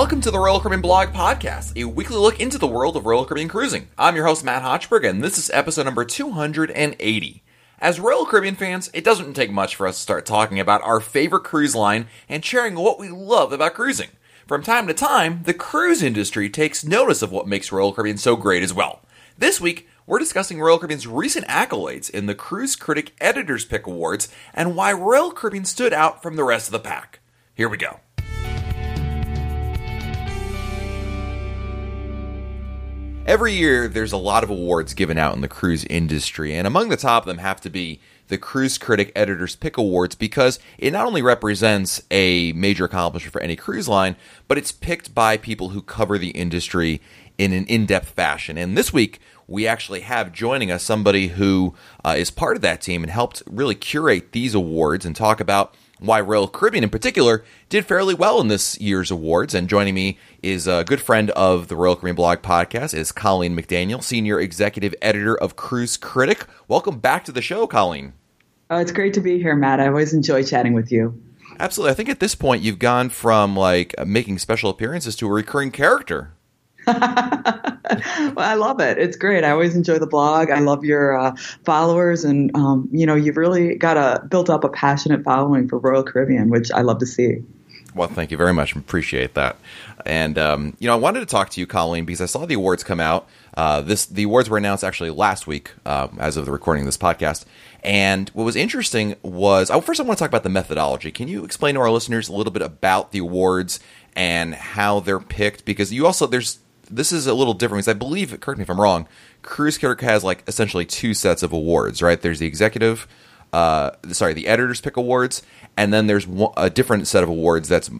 Welcome to the Royal Caribbean Blog Podcast, a weekly look into the world of Royal Caribbean cruising. I'm your host, Matt Hochberg, and this is episode number 280. As Royal Caribbean fans, it doesn't take much for us to start talking about our favorite cruise line and sharing what we love about cruising. From time to time, the cruise industry takes notice of what makes Royal Caribbean so great as well. This week, we're discussing Royal Caribbean's recent accolades in the Cruise Critic Editor's Pick Awards and why Royal Caribbean stood out from the rest of the pack. Here we go. Every year, there's a lot of awards given out in the cruise industry, and among the top of them have to be the Cruise Critic Editor's Pick Awards because it not only represents a major accomplishment for any cruise line, but it's picked by people who cover the industry in an in depth fashion. And this week, we actually have joining us somebody who uh, is part of that team and helped really curate these awards and talk about why Royal Caribbean in particular did fairly well in this year's awards. And joining me is a good friend of the Royal Caribbean Blog podcast is Colleen McDaniel, Senior Executive Editor of Cruise Critic. Welcome back to the show, Colleen. Oh, it's great to be here, Matt. I always enjoy chatting with you. Absolutely. I think at this point you've gone from like making special appearances to a recurring character. well, I love it. It's great. I always enjoy the blog. I love your uh, followers, and um, you know, you've really got a built up a passionate following for Royal Caribbean, which I love to see. Well, thank you very much. Appreciate that. And um, you know, I wanted to talk to you, Colleen, because I saw the awards come out. Uh, this the awards were announced actually last week, uh, as of the recording of this podcast. And what was interesting was, oh, first I want to talk about the methodology. Can you explain to our listeners a little bit about the awards and how they're picked? Because you also there's this is a little different because I believe, correct me if I'm wrong, Cruise Critic has like essentially two sets of awards, right? There's the executive, uh, sorry, the editors pick awards, and then there's a different set of awards that's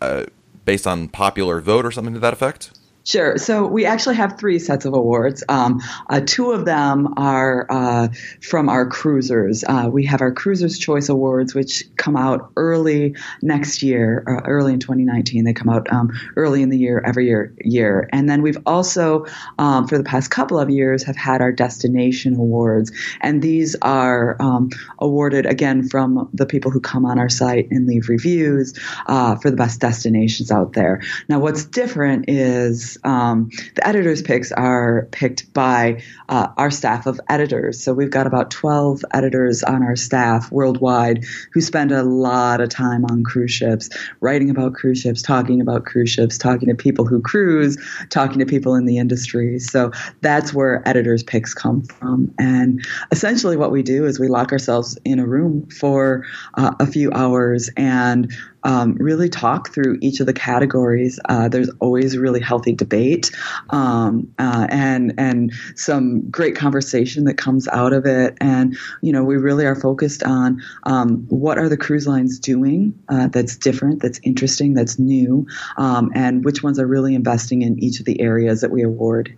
uh, based on popular vote or something to that effect. Sure. So we actually have three sets of awards. Um, uh, two of them are uh, from our cruisers. Uh, we have our Cruisers' Choice Awards, which come out early next year, uh, early in 2019. They come out um, early in the year, every year. Year, and then we've also, um, for the past couple of years, have had our Destination Awards, and these are um, awarded again from the people who come on our site and leave reviews uh, for the best destinations out there. Now, what's different is um, the editors' picks are picked by uh, our staff of editors. So we've got about 12 editors on our staff worldwide who spend a lot of time on cruise ships, writing about cruise ships, talking about cruise ships, talking to people who cruise, talking to people in the industry. So that's where editors' picks come from. And essentially, what we do is we lock ourselves in a room for uh, a few hours and um, really talk through each of the categories. Uh, there's always a really healthy debate um, uh, and and some great conversation that comes out of it. And you know, we really are focused on um, what are the cruise lines doing uh, that's different, that's interesting, that's new, um, and which ones are really investing in each of the areas that we award.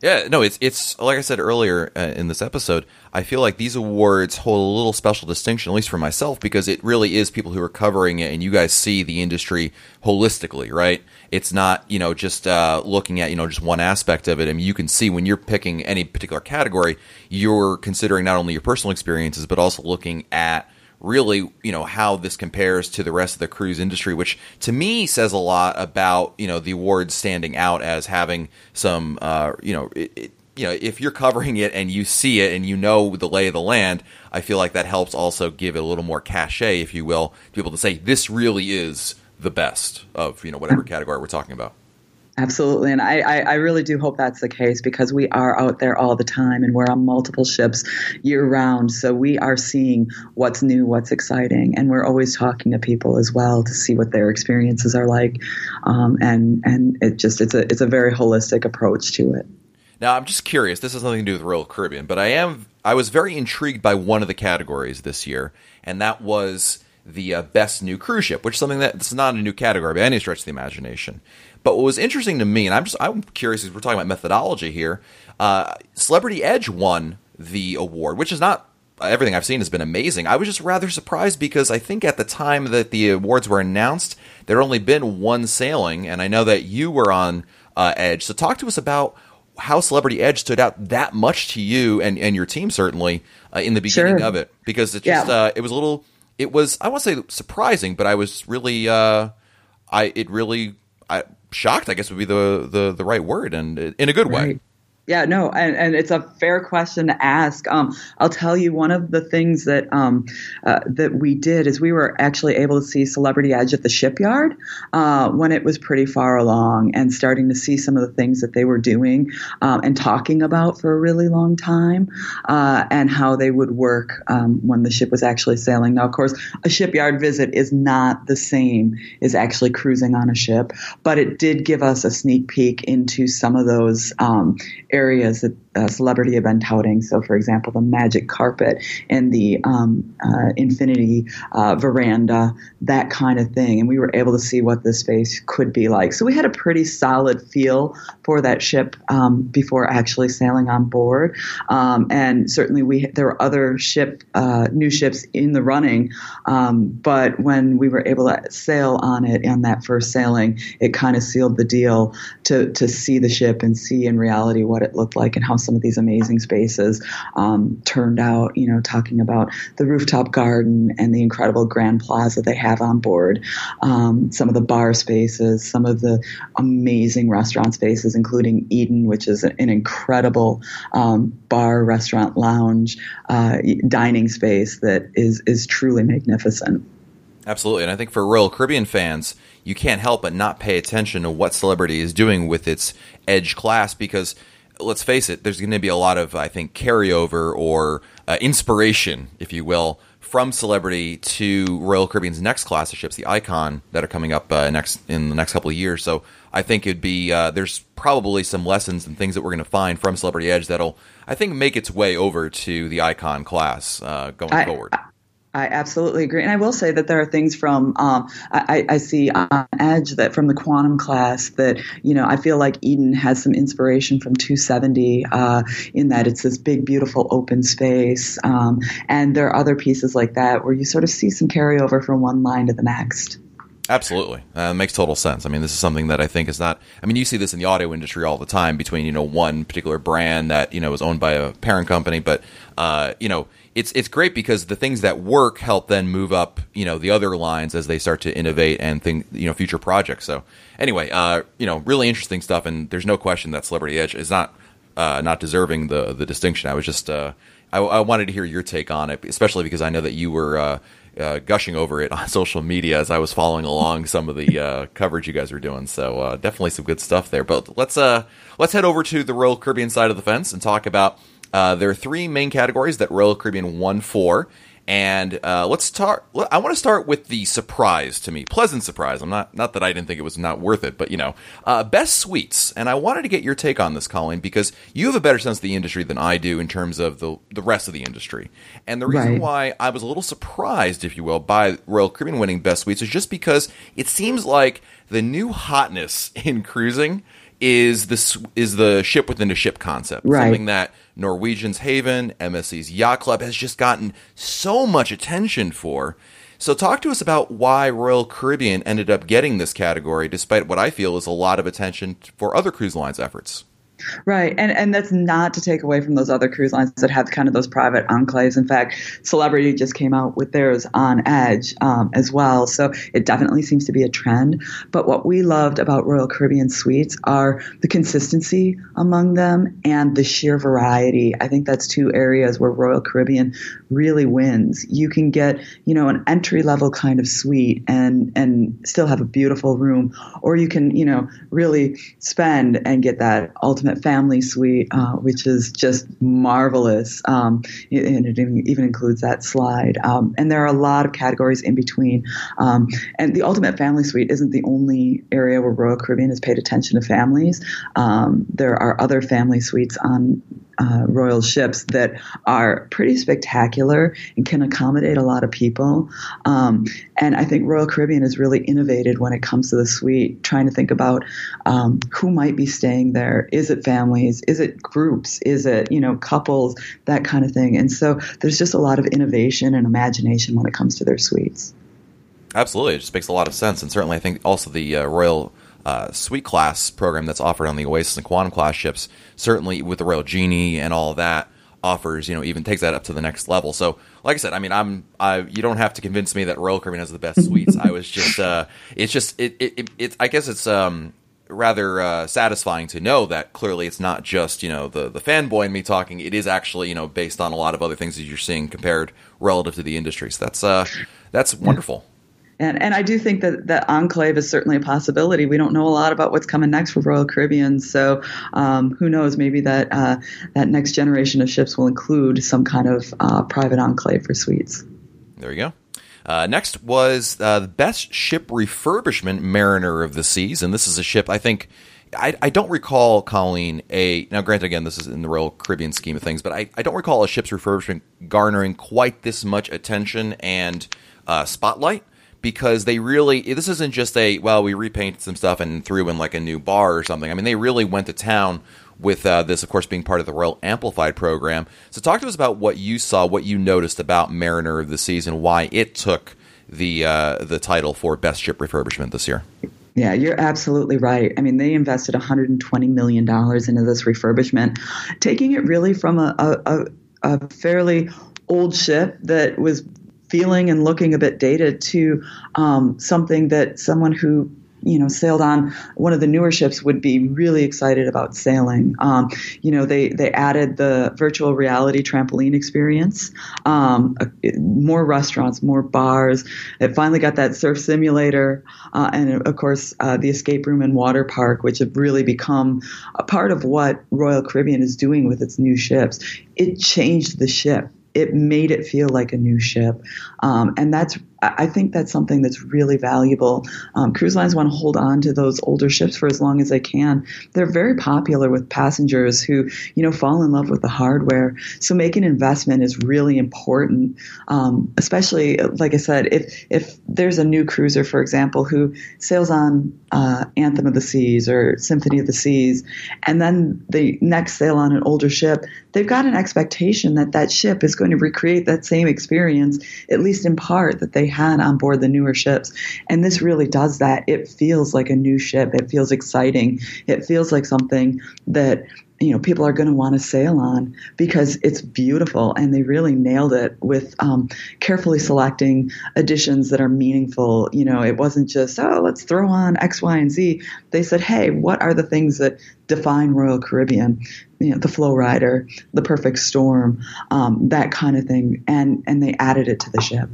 Yeah, no, it's it's like I said earlier uh, in this episode. I feel like these awards hold a little special distinction, at least for myself, because it really is people who are covering it, and you guys see the industry holistically, right? It's not you know just uh, looking at you know just one aspect of it. I mean, you can see when you're picking any particular category, you're considering not only your personal experiences, but also looking at really, you know, how this compares to the rest of the cruise industry, which to me says a lot about, you know, the awards standing out as having some, uh, you know, it, it, you know, if you're covering it and you see it and you know the lay of the land, I feel like that helps also give it a little more cachet, if you will, to be able to say this really is the best of you know whatever category we're talking about. Absolutely. And I, I, I, really do hope that's the case because we are out there all the time and we're on multiple ships year round. So we are seeing what's new, what's exciting. And we're always talking to people as well to see what their experiences are like. Um, and and it just it's a it's a very holistic approach to it. Now I'm just curious, this has nothing to do with Royal Caribbean, but I am I was very intrigued by one of the categories this year, and that was the uh, best new cruise ship, which is something that's not a new category by any stretch of the imagination. But what was interesting to me, and I'm just I'm curious because we're talking about methodology here. Uh, Celebrity Edge won the award, which is not everything I've seen has been amazing. I was just rather surprised because I think at the time that the awards were announced, there had only been one sailing, and I know that you were on uh, Edge. So talk to us about how Celebrity Edge stood out that much to you and, and your team certainly uh, in the beginning sure. of it because it just yeah. uh, it was a little it was I won't say surprising, but I was really uh, I it really I, shocked. I guess would be the, the the right word, and in a good way. Yeah, no, and, and it's a fair question to ask. Um, I'll tell you one of the things that um, uh, that we did is we were actually able to see Celebrity Edge at the shipyard uh, when it was pretty far along, and starting to see some of the things that they were doing um, and talking about for a really long time, uh, and how they would work um, when the ship was actually sailing. Now, of course, a shipyard visit is not the same as actually cruising on a ship, but it did give us a sneak peek into some of those um, areas that uh, celebrity have been touting. So, for example, the magic carpet and the um, uh, infinity uh, veranda, that kind of thing. And we were able to see what this space could be like. So, we had a pretty solid feel for that ship um, before actually sailing on board. Um, and certainly, we there were other ship uh, new ships in the running, um, but when we were able to sail on it on that first sailing, it kind of sealed the deal to to see the ship and see in reality what it looked like and how some of these amazing spaces um, turned out. You know, talking about the rooftop garden and the incredible grand plaza they have on board, um, some of the bar spaces, some of the amazing restaurant spaces, including Eden, which is an incredible um, bar, restaurant, lounge, uh, dining space that is is truly magnificent. Absolutely, and I think for Royal Caribbean fans, you can't help but not pay attention to what Celebrity is doing with its Edge class because let's face it, there's going to be a lot of, I think, carryover or uh, inspiration, if you will, from Celebrity to Royal Caribbean's next class of ships, the Icon, that are coming up uh, next in the next couple of years. So I think it'd be uh, there's probably some lessons and things that we're going to find from Celebrity Edge that'll I think make its way over to the Icon class uh, going I, forward. I, absolutely agree, and I will say that there are things from um, I, I, see on Edge that from the quantum class that you know I feel like Eden has some inspiration from 270 uh, in that it's this big, beautiful open space, um, and there are other pieces like that where you sort of see some carryover from one line to the next. Absolutely, uh, makes total sense. I mean, this is something that I think is not. I mean, you see this in the audio industry all the time between you know one particular brand that you know is owned by a parent company, but uh, you know it's it's great because the things that work help then move up you know the other lines as they start to innovate and think you know future projects. So anyway, uh, you know really interesting stuff, and there's no question that Celebrity Edge is not uh, not deserving the the distinction. I was just uh, I, I, wanted to hear your take on it, especially because I know that you were. Uh, uh, gushing over it on social media as I was following along some of the uh, coverage you guys were doing. So definitely some good stuff there. But let's uh, let's head over to the Royal Caribbean side of the fence and talk about uh, there are three main categories that Royal Caribbean won for. And uh, let's start. I want to start with the surprise to me, pleasant surprise. I'm not not that I didn't think it was not worth it, but you know, uh, best suites. And I wanted to get your take on this, Colleen, because you have a better sense of the industry than I do in terms of the the rest of the industry. And the reason right. why I was a little surprised, if you will, by Royal Caribbean winning best suites is just because it seems like the new hotness in cruising is this is the ship within a ship concept, right. something that Norwegian's Haven, MSC's Yacht Club has just gotten so much attention for. So, talk to us about why Royal Caribbean ended up getting this category, despite what I feel is a lot of attention for other cruise lines' efforts. Right, and and that's not to take away from those other cruise lines that have kind of those private enclaves. In fact, Celebrity just came out with theirs on Edge um, as well, so it definitely seems to be a trend. But what we loved about Royal Caribbean suites are the consistency among them and the sheer variety. I think that's two areas where Royal Caribbean really wins. You can get you know an entry level kind of suite and and still have a beautiful room, or you can you know really spend and get that ultimate Ultimate Family Suite, uh, which is just marvelous. Um, and it even includes that slide. Um, and there are a lot of categories in between. Um, and the Ultimate Family Suite isn't the only area where Royal Caribbean has paid attention to families. Um, there are other family suites on uh, royal ships that are pretty spectacular and can accommodate a lot of people. Um, and I think Royal Caribbean has really innovated when it comes to the suite, trying to think about um, who might be staying there. Is it families? Is it groups? Is it you know couples? That kind of thing. And so there's just a lot of innovation and imagination when it comes to their suites. Absolutely, it just makes a lot of sense, and certainly I think also the uh, Royal uh, suite class program that's offered on the Oasis and Quantum class ships, certainly with the Royal Genie and all that, offers, you know, even takes that up to the next level. So, like I said, I mean, I'm, I, you don't have to convince me that Royal Caribbean has the best suites. I was just, uh, it's just, it, it, it, it I guess it's, um, rather uh, satisfying to know that clearly it's not just you know the the fanboy in me talking. It is actually you know based on a lot of other things that you're seeing compared relative to the industry. So that's uh that's wonderful. And and I do think that that Enclave is certainly a possibility. We don't know a lot about what's coming next for Royal Caribbean, so um, who knows? Maybe that uh, that next generation of ships will include some kind of uh, private enclave for suites. There you go. Uh, next was uh, the best ship refurbishment, Mariner of the Seas, and this is a ship I think. I, I, don't recall Colleen a now. Granted, again, this is in the Royal Caribbean scheme of things, but I, I don't recall a ship's refurbishment garnering quite this much attention and uh, spotlight because they really this isn't just a well we repainted some stuff and threw in like a new bar or something. I mean they really went to town with uh, this, of course, being part of the Royal Amplified program. So talk to us about what you saw, what you noticed about Mariner of the Season, why it took the uh, the title for best ship refurbishment this year. Yeah, you're absolutely right. I mean, they invested 120 million dollars into this refurbishment, taking it really from a, a, a fairly old ship that was feeling and looking a bit dated to um, something that someone who you know sailed on one of the newer ships would be really excited about sailing. Um, you know, they they added the virtual reality trampoline experience, um, more restaurants, more bars. It finally got that surf simulator, uh, and of course uh, the escape room and water park, which have really become a part of what Royal Caribbean is doing with its new ships. It changed the ship it made it feel like a new ship. Um, and that's I think that's something that's really valuable. Um, cruise lines want to hold on to those older ships for as long as they can. They're very popular with passengers who, you know, fall in love with the hardware. So making investment is really important, um, especially like I said, if if there's a new cruiser, for example, who sails on uh, Anthem of the Seas or Symphony of the Seas, and then the next sail on an older ship, they've got an expectation that that ship is going to recreate that same experience, at least in part, that they had on board the newer ships. And this really does that. It feels like a new ship. It feels exciting. It feels like something that you know people are going to want to sail on because it's beautiful and they really nailed it with um, carefully selecting additions that are meaningful you know it wasn't just oh let's throw on x y and z they said hey what are the things that define royal caribbean you know the FlowRider the perfect storm um, that kind of thing and and they added it to the ship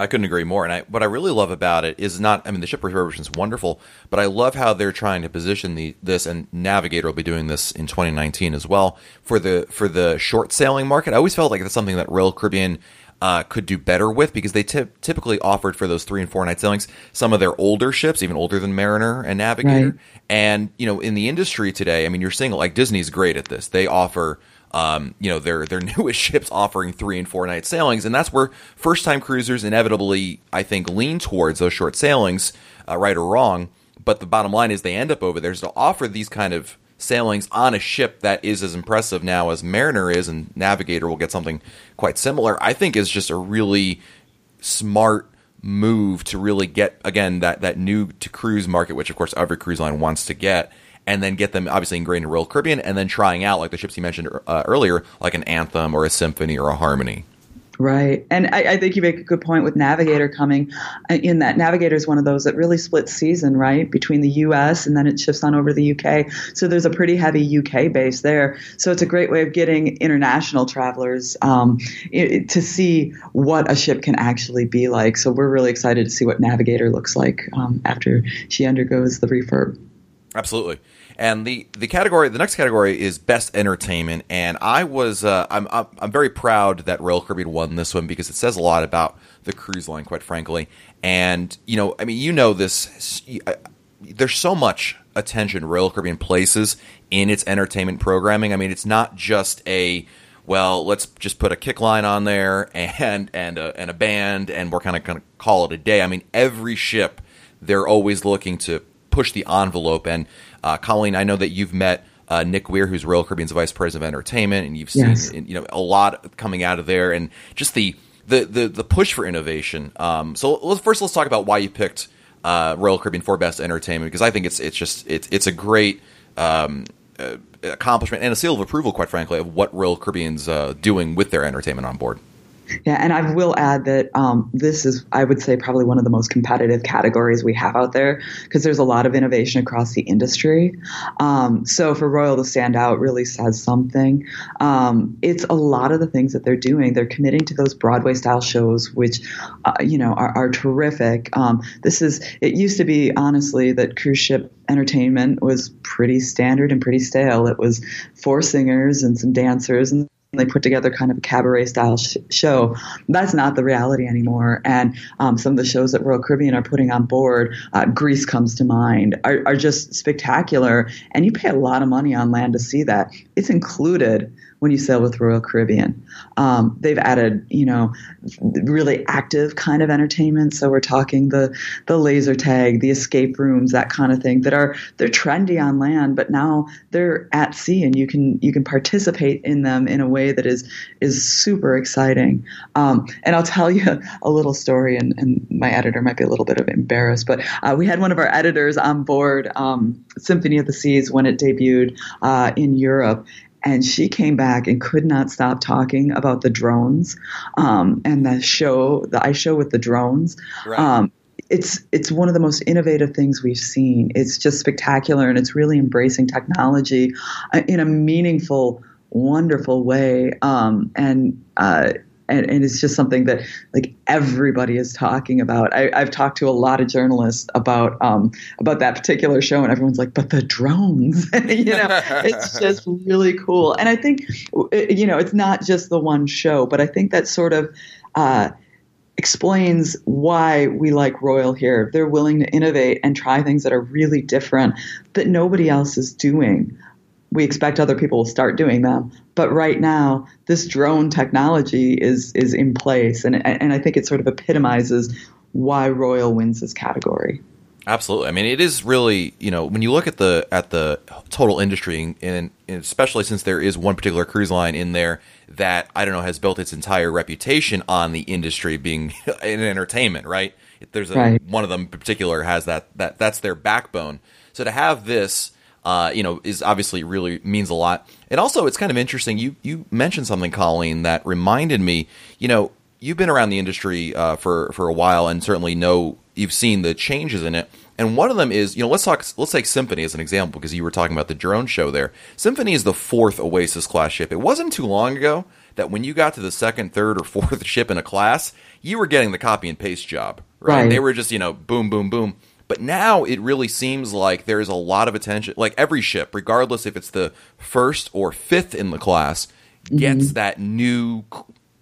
I couldn't agree more. And I, what I really love about it is not, I mean, the ship refurbishment is wonderful, but I love how they're trying to position the this, and Navigator will be doing this in 2019 as well for the for the short sailing market. I always felt like that's something that Royal Caribbean uh, could do better with because they t- typically offered for those three and four night sailings some of their older ships, even older than Mariner and Navigator. Right. And you know, in the industry today, I mean, you're seeing like Disney's great at this. They offer um, you know, their their newest ships offering three and four night sailings, and that's where first time cruisers inevitably, I think, lean towards those short sailings, uh, right or wrong. But the bottom line is they end up over there to offer these kind of sailings on a ship that is as impressive now as Mariner is, and Navigator will get something quite similar. I think is just a really smart move to really get again that that new to cruise market, which of course every cruise line wants to get and then get them obviously ingrained in Royal Caribbean, and then trying out like the ships you mentioned uh, earlier, like an Anthem or a Symphony or a Harmony. Right. And I, I, think you make a good point with Navigator coming uh, in that Navigator is one of those that really splits season, right, between the US and then it shifts on over to the UK. So there's a pretty heavy UK base there. So it's a great way of getting international travelers um, it, to see what a ship can actually be like. So we're really excited to see what Navigator looks like um, after she undergoes the refurb. Absolutely. And the, the category, the next category is best entertainment. And I was, uh, I'm, I'm very proud that Royal Caribbean won this one because it says a lot about the cruise line, quite frankly. And you know, I mean, you know this. There's so much attention Royal Caribbean places in its entertainment programming. I mean, it's not just a well, let's just put a kick line on there and and a, and a band, and we're kind of going to call it a day. I mean, every ship they're always looking to push the envelope. And uh, Colleen, I know that you've met uh, Nick Weir, who's Royal Caribbean's vice president of entertainment, and you've seen yes. you know a lot coming out of there, and just the the the, the push for innovation. Um, so let's, first, let's talk about why you picked uh, Royal Caribbean for best entertainment because I think it's it's just it's it's a great. Um, uh, accomplishment and a seal of approval, quite frankly, of what Royal Caribbean's uh, doing with their entertainment on board. Yeah, and I will add that um, this is, I would say, probably one of the most competitive categories we have out there because there's a lot of innovation across the industry. Um, so for Royal to stand out really says something. Um, it's a lot of the things that they're doing. They're committing to those Broadway style shows, which, uh, you know, are, are terrific. Um, this is, it used to be, honestly, that cruise ship entertainment was pretty standard and pretty stale. It was four singers and some dancers and they put together kind of a cabaret style sh- show. That's not the reality anymore. And um, some of the shows that Royal Caribbean are putting on board, uh, Grease comes to mind, are, are just spectacular. And you pay a lot of money on land to see that. It's included when you sail with Royal Caribbean. Um, they've added, you know, really active kind of entertainment. So we're talking the the laser tag, the escape rooms, that kind of thing that are they're trendy on land, but now they're at sea and you can you can participate in them in a way that is is super exciting. Um, and I'll tell you a little story, and, and, my editor might be a little bit of embarrassed, but uh, we had one of our editors on board um, Symphony of the Seas when it debuted uh, in Europe, and she came back and could not stop talking about the drones um, and the show, the ice show with the drones. Right. Um, it's it's one of the most innovative things we've seen. It's just spectacular, and it's really embracing technology uh, in a meaningful, wonderful way. Um, and uh, and, and it's just something that like everybody is talking about. I, have talked to a lot of journalists about um, about that particular show, and everyone's like, "But the drones, you know, it's just really cool." And I think you know, it's not just the one show, but I think that sort of. Uh, explains why we like Royal here. They're willing to innovate and try things that are really different that nobody else is doing we expect other people will start doing them. But right now, this drone technology is is in place, and and I think it sort of epitomizes why Royal wins this category. Absolutely. I mean, it is really you know when you look at the at the total industry, and, and especially since there is one particular cruise line in there that I don't know has built its entire reputation on the industry being in entertainment, right? There's a, right. one of them in particular has that that that's their backbone. So to have this uh, you know, is obviously really means a lot. And also, it's kind of interesting. You you mentioned something, Colleen, that reminded me. You know, you've been around the industry uh, for for a while, and certainly know you've seen the changes in it. And one of them is, you know, let's talk. Let's take Symphony as an example because you were talking about the drone show there. Symphony is the fourth Oasis class ship. It wasn't too long ago that when you got to the second, third, or fourth ship in a class, you were getting the copy and paste job. Right? right. They were just, you know, boom, boom, boom. But now it really seems like there is a lot of attention. Like every ship, regardless if it's the first or fifth in the class, gets mm-hmm. that new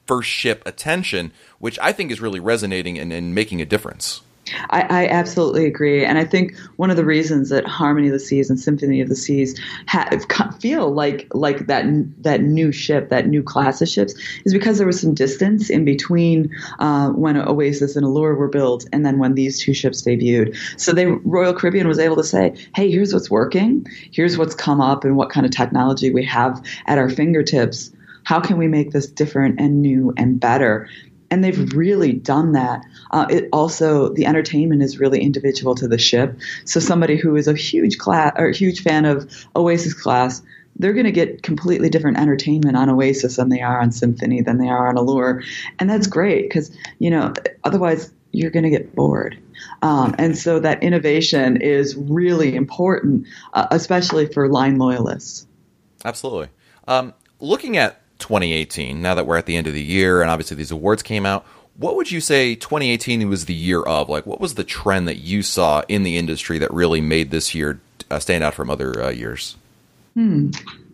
first ship attention, which I think is really resonating and, and making a difference. I, I, absolutely agree, and I think one of the reasons that Harmony of the Seas and Symphony of the Seas have, feel like like that that new ship, that new class of ships, is because there was some distance in between uh, when Oasis and Allure were built, and then when these two ships debuted. So they Royal Caribbean was able to say, "Hey, here's what's working. Here's what's come up, and what kind of technology we have at our fingertips." How can we make this different and new and better? and they've really done that. Uh, it also the entertainment is really individual to the ship. So somebody who is a huge class or huge fan of Oasis class, they're going to get completely different entertainment on Oasis than they are on Symphony than they are on Allure, and that's great because you know otherwise you're going to get bored. Um, and so that innovation is really important, uh, especially for line loyalists. Absolutely. Um, looking at 2018, now that we're at the end of the year and obviously these awards came out, what would you say 2018 was the year of? Like, what was the trend that you saw in the industry that really made this year uh, stand out from other uh, years? Hmm.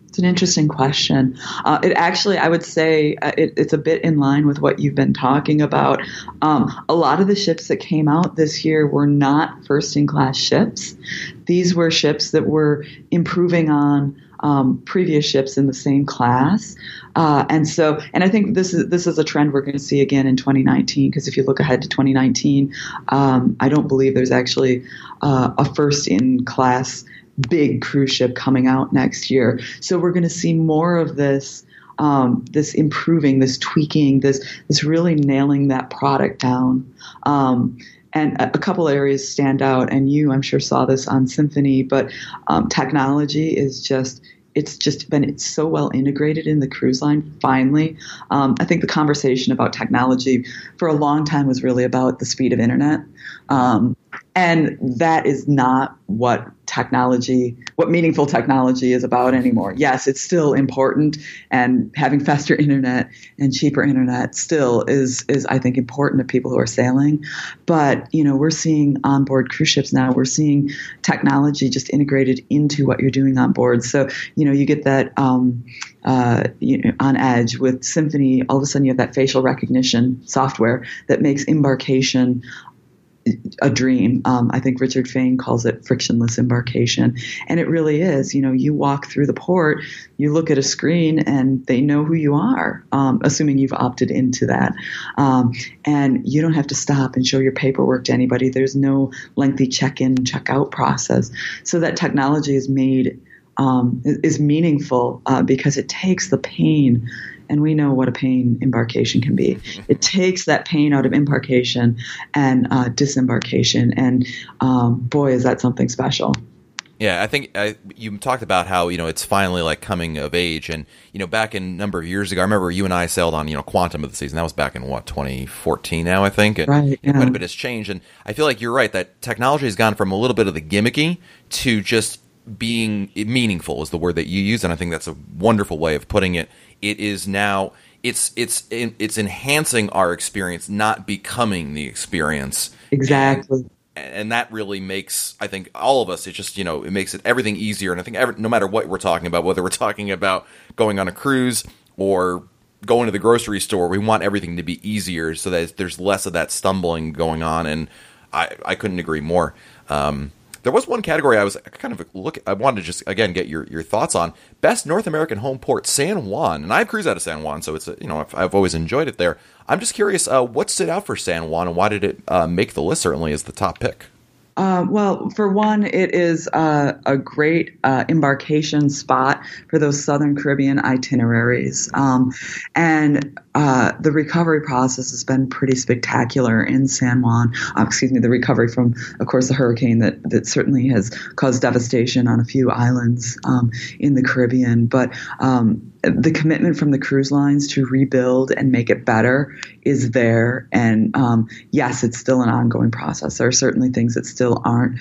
It's an interesting question. Uh, it actually, I would say, uh, it, it's a bit in line with what you've been talking about. Um, a lot of the ships that came out this year were not first in class ships. These were ships that were improving on um, previous ships in the same class. Uh, and so, and I think this is this is a trend we're going to see again in 2019 because if you look ahead to 2019, um, I don't believe there's actually uh, a first in class big cruise ship coming out next year. So we're going to see more of this. Um, this improving, this tweaking, this this really nailing that product down. Um, and a, couple areas stand out, and you, I'm sure, saw this on Symphony, but um, technology is just it's just been it's so well integrated in the cruise line. Finally, um, I think the conversation about technology for a long time was really about the speed of internet. Um, and that is not what technology, what meaningful technology is about anymore. Yes, it's still important, and having faster internet and cheaper internet still is is I think important to people who are sailing. But you know, we're seeing onboard cruise ships now. We're seeing technology just integrated into what you're doing on board. So you know, you get that. Um, uh, you know, on edge with Symphony, all of a sudden you have that facial recognition software that makes embarkation a dream. Um, I think Richard Fain calls it frictionless embarkation. And it really is. You know, you walk through the port, you look at a screen, and they know who you are, um, assuming you've opted into that. Um, and you don't have to stop and show your paperwork to anybody. There's no lengthy check in, check out process. So that technology is made. Um, is meaningful uh, because it takes the pain and we know what a pain embarkation can be. Mm-hmm. It takes that pain out of embarkation and uh, disembarkation, and um, boy, is that something special. Yeah, I think I, you talked about how you know it's finally like coming of age, and you know back in a number of years ago, I remember you and I sailed on you know Quantum of the Seas. That was back in what 2014 now, I think. And, right. Yeah. Quite a bit has changed, and I feel like you're right that technology has gone from a little bit of the gimmicky to just being meaningful is the word that you use, and I think that's a wonderful way of putting it. It is now it's it's it's enhancing our experience, not becoming the experience. Exactly. And, and that really makes I think all of us. It just you know it makes it everything easier. And I think every, no matter what we're talking about, whether we're talking about going on a cruise or going to the grocery store, we want everything to be easier so that there's less of that stumbling going on. And I I couldn't agree more. Um, there was one category I was kind of look. I wanted to just again get your, your thoughts on best North American home port, San Juan, and I've cruised out of San Juan, so it's you know I've, I've always enjoyed it there. I'm just curious, uh, what stood out for San Juan, and why did it uh, make the list? Certainly as the top pick. Uh, well, for one, it is uh, a great uh, embarkation spot for those Southern Caribbean itineraries. Um, and uh, the recovery process has been pretty spectacular in San Juan. Uh, excuse me, the recovery from, of course, the hurricane that, that certainly has caused devastation on a few islands um, in the Caribbean. But um, the commitment from the cruise lines to rebuild and make it better is there. And um, yes, it's still an ongoing process. There are certainly things that still aren't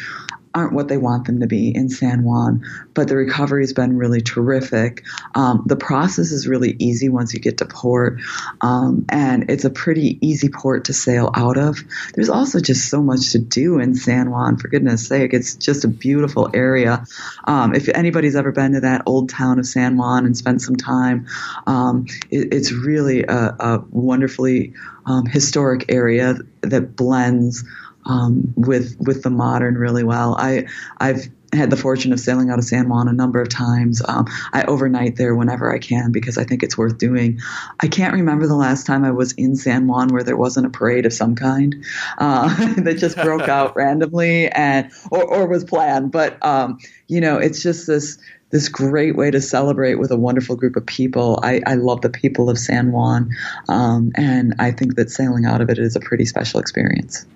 aren't what they want them to be in San Juan, but the recovery has been really terrific. Um, the process is really easy once you get to port, um, and it's a pretty easy port to sail out of. There's also just so much to do in San Juan, for goodness sake. It's just a beautiful area. Um, if anybody's ever been to that old town of San Juan and spent some time, um, it, it's really a, a wonderfully um, historic area that blends um, with with the modern really well. I I've had the fortune of sailing out of San Juan a number of times. Um, I overnight there whenever I can because I think it's worth doing. I can't remember the last time I was in San Juan where there wasn't a parade of some kind uh, that just broke out randomly and or, or was planned. But um, you know, it's just this this great way to celebrate with a wonderful group of people. I, I love the people of San Juan, um, and I think that sailing out of it is a pretty special experience.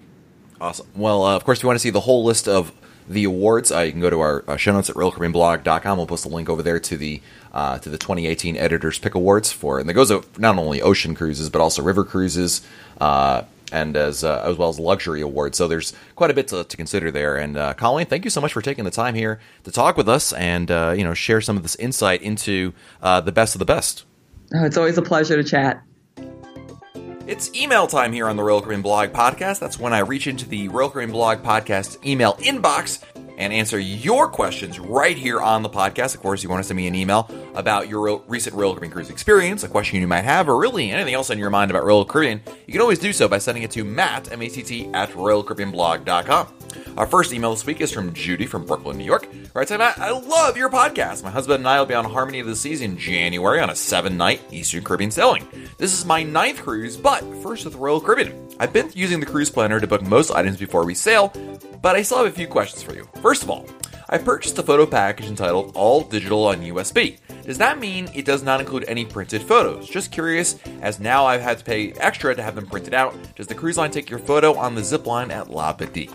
Awesome. Well, uh, of course, if you want to see the whole list of the awards, uh, you can go to our uh, show notes at RoyalCaribbeanBlog.com. We'll post a link over there to the uh, to the 2018 Editors Pick Awards for, and that goes not only ocean cruises but also river cruises, uh, and as uh, as well as luxury awards. So there's quite a bit to, to consider there. And uh, Colleen, thank you so much for taking the time here to talk with us and you know share some of this insight into the best of the best. Oh, it's always a pleasure to chat. It's email time here on the Royal Caribbean Blog Podcast. That's when I reach into the Royal Caribbean Blog Podcast email inbox and answer your questions right here on the podcast. Of course, you want to send me an email about your recent Royal Caribbean cruise experience, a question you might have, or really anything else on your mind about Royal Caribbean, you can always do so by sending it to matt, M-A-T-T, at royalcaribbeanblog.com. Our first email this week is from Judy from Brooklyn, New York. Right, Matt, I love your podcast. My husband and I will be on Harmony of the Seas in January on a seven night Eastern Caribbean sailing. This is my ninth cruise, but first with Royal Caribbean. I've been using the cruise planner to book most items before we sail, but I still have a few questions for you. First of all, I purchased a photo package entitled All Digital on USB. Does that mean it does not include any printed photos? Just curious, as now I've had to pay extra to have them printed out. Does the cruise line take your photo on the zip line at Labadee?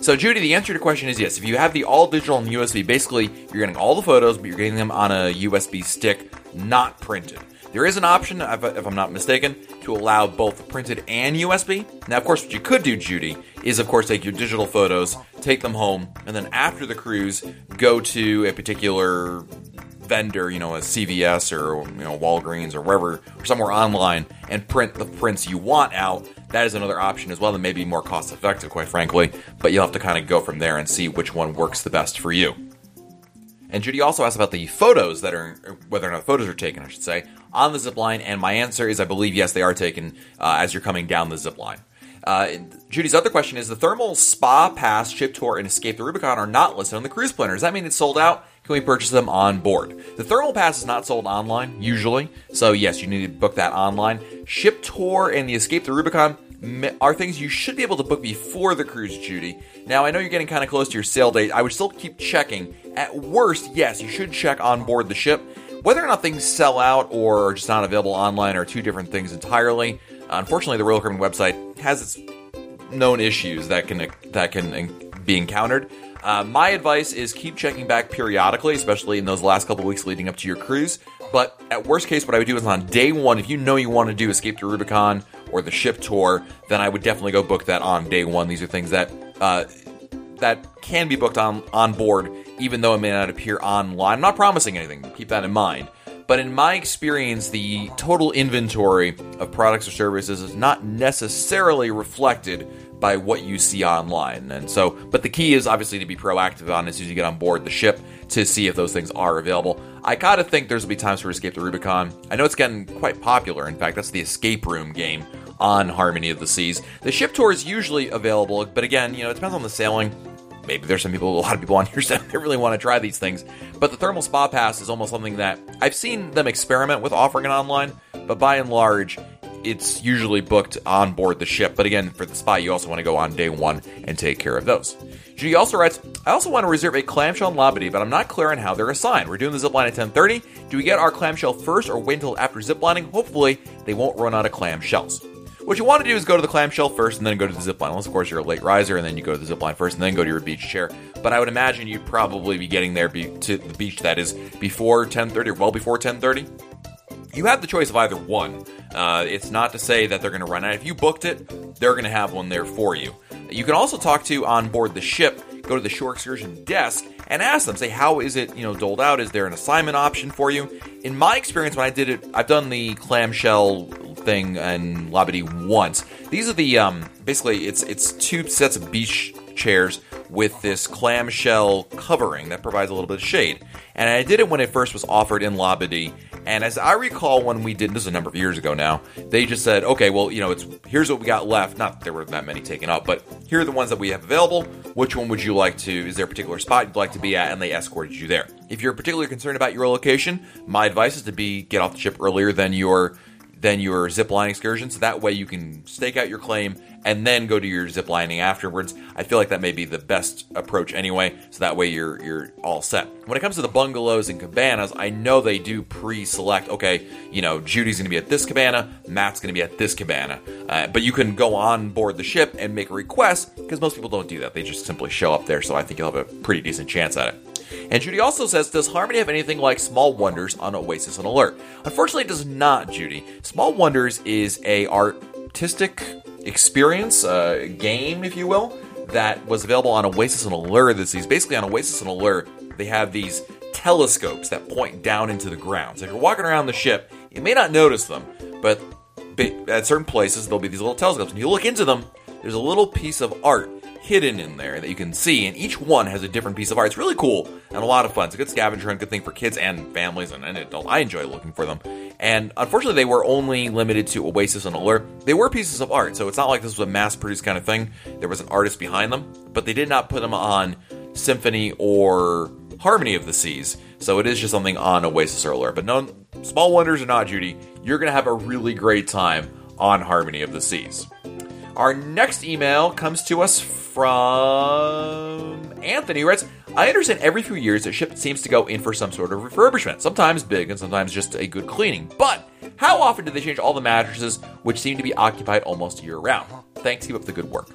So, Judy, the answer to your question is yes. If you have the all digital and USB, basically you're getting all the photos, but you're getting them on a USB stick, not printed. There is an option, if I'm not mistaken, to allow both printed and USB. Now, of course, what you could do, Judy, is of course take your digital photos, take them home, and then after the cruise, go to a particular vendor, you know, a CVS or you know Walgreens or wherever, or somewhere online, and print the prints you want out. That is another option as well, that may be more cost effective, quite frankly. But you'll have to kind of go from there and see which one works the best for you. And Judy also asked about the photos that are, whether or not photos are taken, I should say, on the zip line. And my answer is I believe yes, they are taken uh, as you're coming down the zip line. Uh, Judy's other question is the thermal spa pass, ship tour, and escape the Rubicon are not listed on the cruise planner. Does that mean it's sold out? Can we purchase them on board? The thermal pass is not sold online usually, so yes, you need to book that online. Ship tour and the escape the Rubicon are things you should be able to book before the cruise, Judy. Now, I know you're getting kind of close to your sail date. I would still keep checking. At worst, yes, you should check on board the ship. Whether or not things sell out or are just not available online are two different things entirely. Unfortunately, the Royal Caribbean website has its known issues that can that can be encountered. Uh, my advice is keep checking back periodically, especially in those last couple weeks leading up to your cruise. But at worst case, what I would do is on day one, if you know you want to do Escape to Rubicon or the ship tour, then I would definitely go book that on day one. These are things that uh, that can be booked on on board, even though it may not appear online. I'm not promising anything. Keep that in mind. But in my experience, the total inventory of products or services is not necessarily reflected by what you see online. And so, but the key is obviously to be proactive on as soon as you get on board the ship to see if those things are available. I kind of think there's gonna be times for Escape the Rubicon. I know it's getting quite popular. In fact, that's the escape room game on Harmony of the Seas. The ship tour is usually available, but again, you know, it depends on the sailing. Maybe there's some people, a lot of people on here that really want to try these things. But the thermal spa pass is almost something that I've seen them experiment with offering it online, but by and large, it's usually booked on board the ship. But again, for the spa, you also want to go on day one and take care of those. Judy also writes, I also want to reserve a clamshell in Labadee, but I'm not clear on how they're assigned. We're doing the zipline at 10:30. Do we get our clamshell first or wait until after ziplining? Hopefully, they won't run out of clamshells. What you want to do is go to the clamshell first and then go to the zipline. Unless, of course, you're a late riser and then you go to the zipline first and then go to your beach chair. But I would imagine you'd probably be getting there be- to the beach that is before 10:30 or well before 10:30 you have the choice of either one. Uh, it's not to say that they're going to run out. If you booked it, they're going to have one there for you. You can also talk to on board the ship, go to the shore excursion desk, and ask them. Say, how is it, you know, doled out? Is there an assignment option for you? In my experience, when I did it, I've done the clamshell thing in Labadee once. These are the um, basically it's it's two sets of beach chairs with this clamshell covering that provides a little bit of shade. And I did it when it first was offered in Labadee. And as I recall, when we did this is a number of years ago now, they just said, okay, well, you know, it's here's what we got left. Not that there were that many taken up, but here are the ones that we have available. Which one would you like to? Is there a particular spot you'd like to be at? And they escorted you there. If you're particularly concerned about your location, my advice is to be get off the ship earlier than your than your zip line excursion. So that way you can stake out your claim and then go to your zip lining afterwards. I feel like that may be the best approach anyway. So that way you're you're all set. When it comes to the bungalows and cabanas, I know they do pre-select. Okay, you know Judy's going to be at this cabana, Matt's going to be at this cabana, uh, but you can go on board the ship and make a request because most people don't do that. They just simply show up there. So I think you'll have a pretty decent chance at it. And Judy also says, Does Harmony have anything like Small Wonders on Oasis and Allure? Unfortunately, it does not, Judy. Small Wonders is a artistic experience, uh, game, if you will, that was available on Oasis and Allure this season. Basically, on Oasis and Allure, they have these telescopes that point down into the ground. So if you're walking around the ship, you may not notice them, but at certain places, there'll be these little telescopes. And you look into them, there's a little piece of art hidden in there that you can see, and each one has a different piece of art. It's really cool and a lot of fun. It's a good scavenger hunt, good thing for kids and families, and, and adult. I enjoy looking for them. And unfortunately, they were only limited to Oasis and Allure. They were pieces of art, so it's not like this was a mass-produced kind of thing. There was an artist behind them, but they did not put them on Symphony or Harmony of the Seas. So it is just something on Oasis or Allure. But no, small wonders or not, Judy, you're going to have a really great time on Harmony of the Seas. Our next email comes to us from Anthony who writes, I understand every few years a ship seems to go in for some sort of refurbishment, sometimes big and sometimes just a good cleaning. But how often do they change all the mattresses, which seem to be occupied almost year round? Thanks, keep up the good work.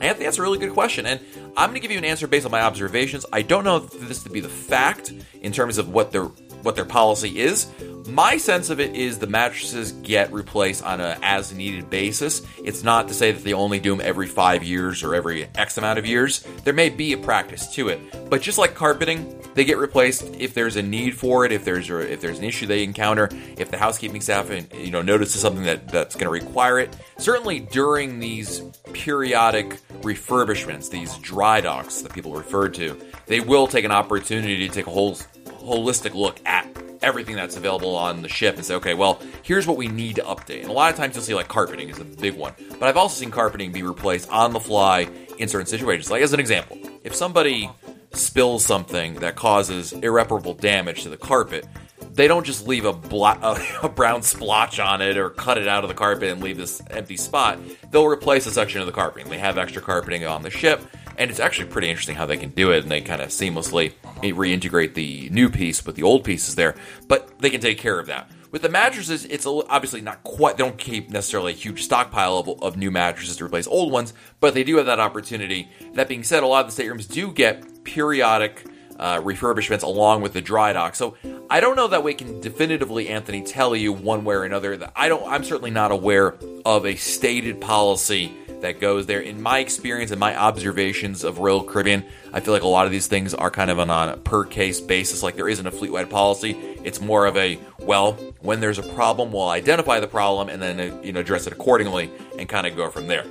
Anthony, that's a really good question, and I'm going to give you an answer based on my observations. I don't know this to be the fact in terms of what their what their policy is. My sense of it is the mattresses get replaced on a as needed basis. It's not to say that they only do them every five years or every X amount of years. There may be a practice to it, but just like carpeting, they get replaced if there's a need for it, if there's if there's an issue they encounter, if the housekeeping staff eh, you know notices something that that's going to require it. Certainly during these periodic refurbishments, these dry docks that people refer to, they will take an opportunity to take a whole holistic look at everything that's available on the ship and say, okay, well, here's what we need to update. And a lot of times you'll see like carpeting is a big one, but I've also seen carpeting be replaced on the fly in certain situations. Like as an example, if somebody spills something that causes irreparable damage to the carpet, they don't just leave a, a, brown splotch on it or cut it out of the carpet and leave this empty spot. They'll replace a section of the carpeting. They have extra carpeting on the ship, and it's actually pretty interesting how they can do it, and they kind of seamlessly reintegrate the new piece with the old pieces there. But they can take care of that. With the mattresses, it's obviously not quite. They don't keep necessarily a huge stockpile of, of new mattresses to replace old ones, but they do have that opportunity. That being said, a lot of the staterooms do get periodic uh, refurbishments along with the dry dock. So I don't know that we can definitively, Anthony, tell you one way or another. That I don't. I'm certainly not aware of a stated policy that goes there. In my experience and my observations of Royal Caribbean, I feel like a lot of these things are kind of on a per case basis. Like there isn't a fleet wide policy. It's more of a well, when there's a problem, we'll identify the problem and then uh, you know address it accordingly and kind of go from there.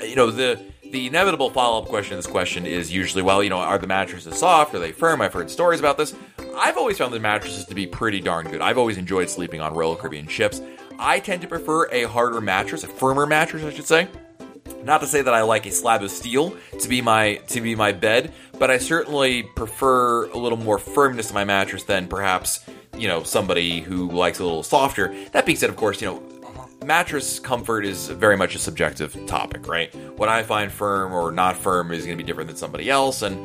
You know the the inevitable follow up question to this question is usually, well, you know, are the mattresses soft? Are they firm? I've heard stories about this. I've always found the mattresses to be pretty darn good. I've always enjoyed sleeping on Royal Caribbean ships. I tend to prefer a harder mattress, a firmer mattress, I should say. Not to say that I like a slab of steel to be my to be my bed, but I certainly prefer a little more firmness to my mattress than perhaps you know somebody who likes a little softer. That being said, of course, you know mattress comfort is very much a subjective topic, right? What I find firm or not firm is going to be different than somebody else, and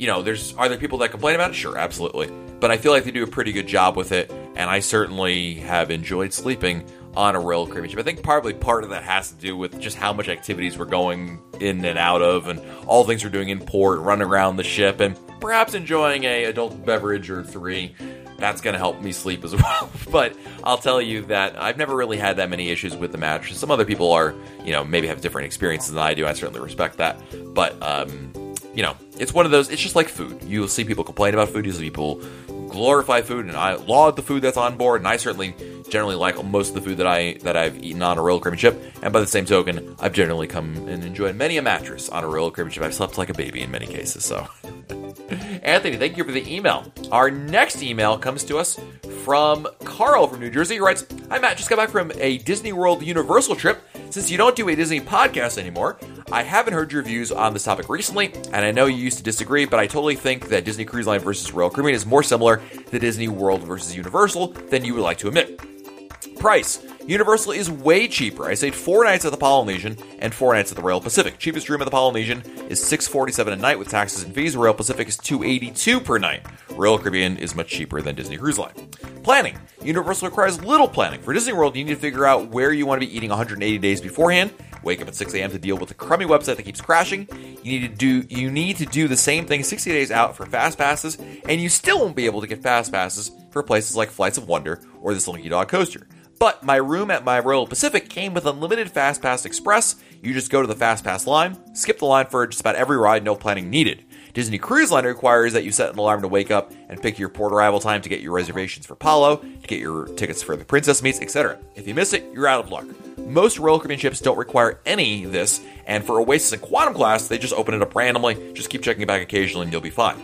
you know, there's are there people that complain about it? Sure, absolutely, but I feel like they do a pretty good job with it, and I certainly have enjoyed sleeping on a Royal Caribbean ship. I think probably part of that has to do with just how much activities we're going in and out of, and all things we're doing in port, running around the ship, and perhaps enjoying a adult beverage or three. That's going to help me sleep as well. but I'll tell you that I've never really had that many issues with the mattress. Some other people are, you know, maybe have different experiences than I do. I certainly respect that. But, um, you know, it's one of those, it's just like food. You'll see people complain about food, you'll see people glorify food, and I laud the food that's on board, and I certainly generally like most of the food that I that I've eaten on a Royal Caribbean ship. And by the same token, I've generally come and enjoyed many a mattress on a Royal Caribbean ship. I've slept like a baby in many cases. So, Anthony, thank you for the email. Our next email comes to us from Carl from New Jersey. He writes, "Hi Matt, just got back from a Disney World Universal trip. Since you don't do a Disney podcast anymore, I haven't heard your views on this topic recently, and I know you used to disagree, but I totally think that Disney Cruise Line versus Royal Caribbean is more similar to Disney World versus Universal than you would like to admit. Price. Universal is way cheaper. I stayed four nights at the Polynesian and four nights at the Royal Pacific. Cheapest room at the Polynesian is six forty seven a night with taxes and fees. Royal Pacific is two eighty two per night. Royal Caribbean is much cheaper than Disney Cruise Line. Planning. Universal requires little planning. For Disney World, you need to figure out where you want to be eating 180 days beforehand. Wake up at 6 a.m. to deal with the crummy website that keeps crashing. You need to do you need to do the same thing 60 days out for fast passes, and you still won't be able to get fast passes for places like Flights of Wonder or the Slinky Dog Coaster. But my room at my Royal Pacific came with unlimited Fast Pass Express. You just go to the Fast Pass line, skip the line for just about every ride, no planning needed. Disney Cruise Line requires that you set an alarm to wake up and pick your port arrival time to get your reservations for Palo, to get your tickets for the Princess Meets, etc. If you miss it, you're out of luck. Most Royal Caribbean ships don't require any of this, and for Oasis and Quantum class, they just open it up randomly. Just keep checking back occasionally and you'll be fine.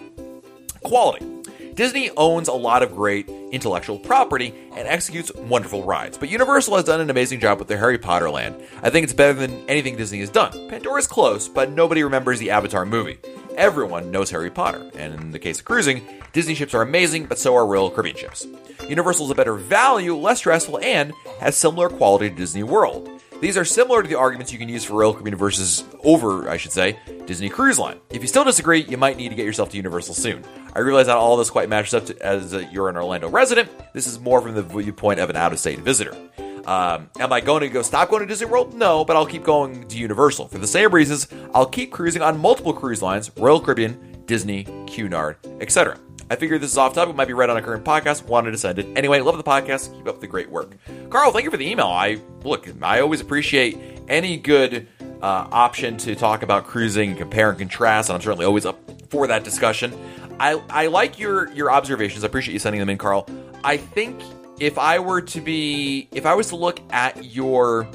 Quality. Disney owns a lot of great intellectual property and executes wonderful rides, but Universal has done an amazing job with their Harry Potter land. I think it's better than anything Disney has done. Pandora's close, but nobody remembers the Avatar movie. Everyone knows Harry Potter, and in the case of cruising, Disney ships are amazing, but so are Royal Caribbean ships. Universal is a better value, less stressful, and has similar quality to Disney World. These are similar to the arguments you can use for Royal Caribbean versus over, I should say, Disney Cruise Line. If you still disagree, you might need to get yourself to Universal soon. I realize that all this quite matches up to, as you're an Orlando resident. This is more from the viewpoint of an out-of-state visitor. Um, am I going to go stop going to Disney World? No, but I'll keep going to Universal. For the same reasons, I'll keep cruising on multiple cruise lines Royal Caribbean, Disney, Cunard, etc. I figured this is off topic, might be right on a current podcast, wanted to send it. Anyway, love the podcast, keep up the great work. Carl, thank you for the email. I look, I always appreciate any good uh, option to talk about cruising compare and contrast, and I'm certainly always up for that discussion. I, I like your your observations. I appreciate you sending them in, Carl. I think if I were to be if I was to look at your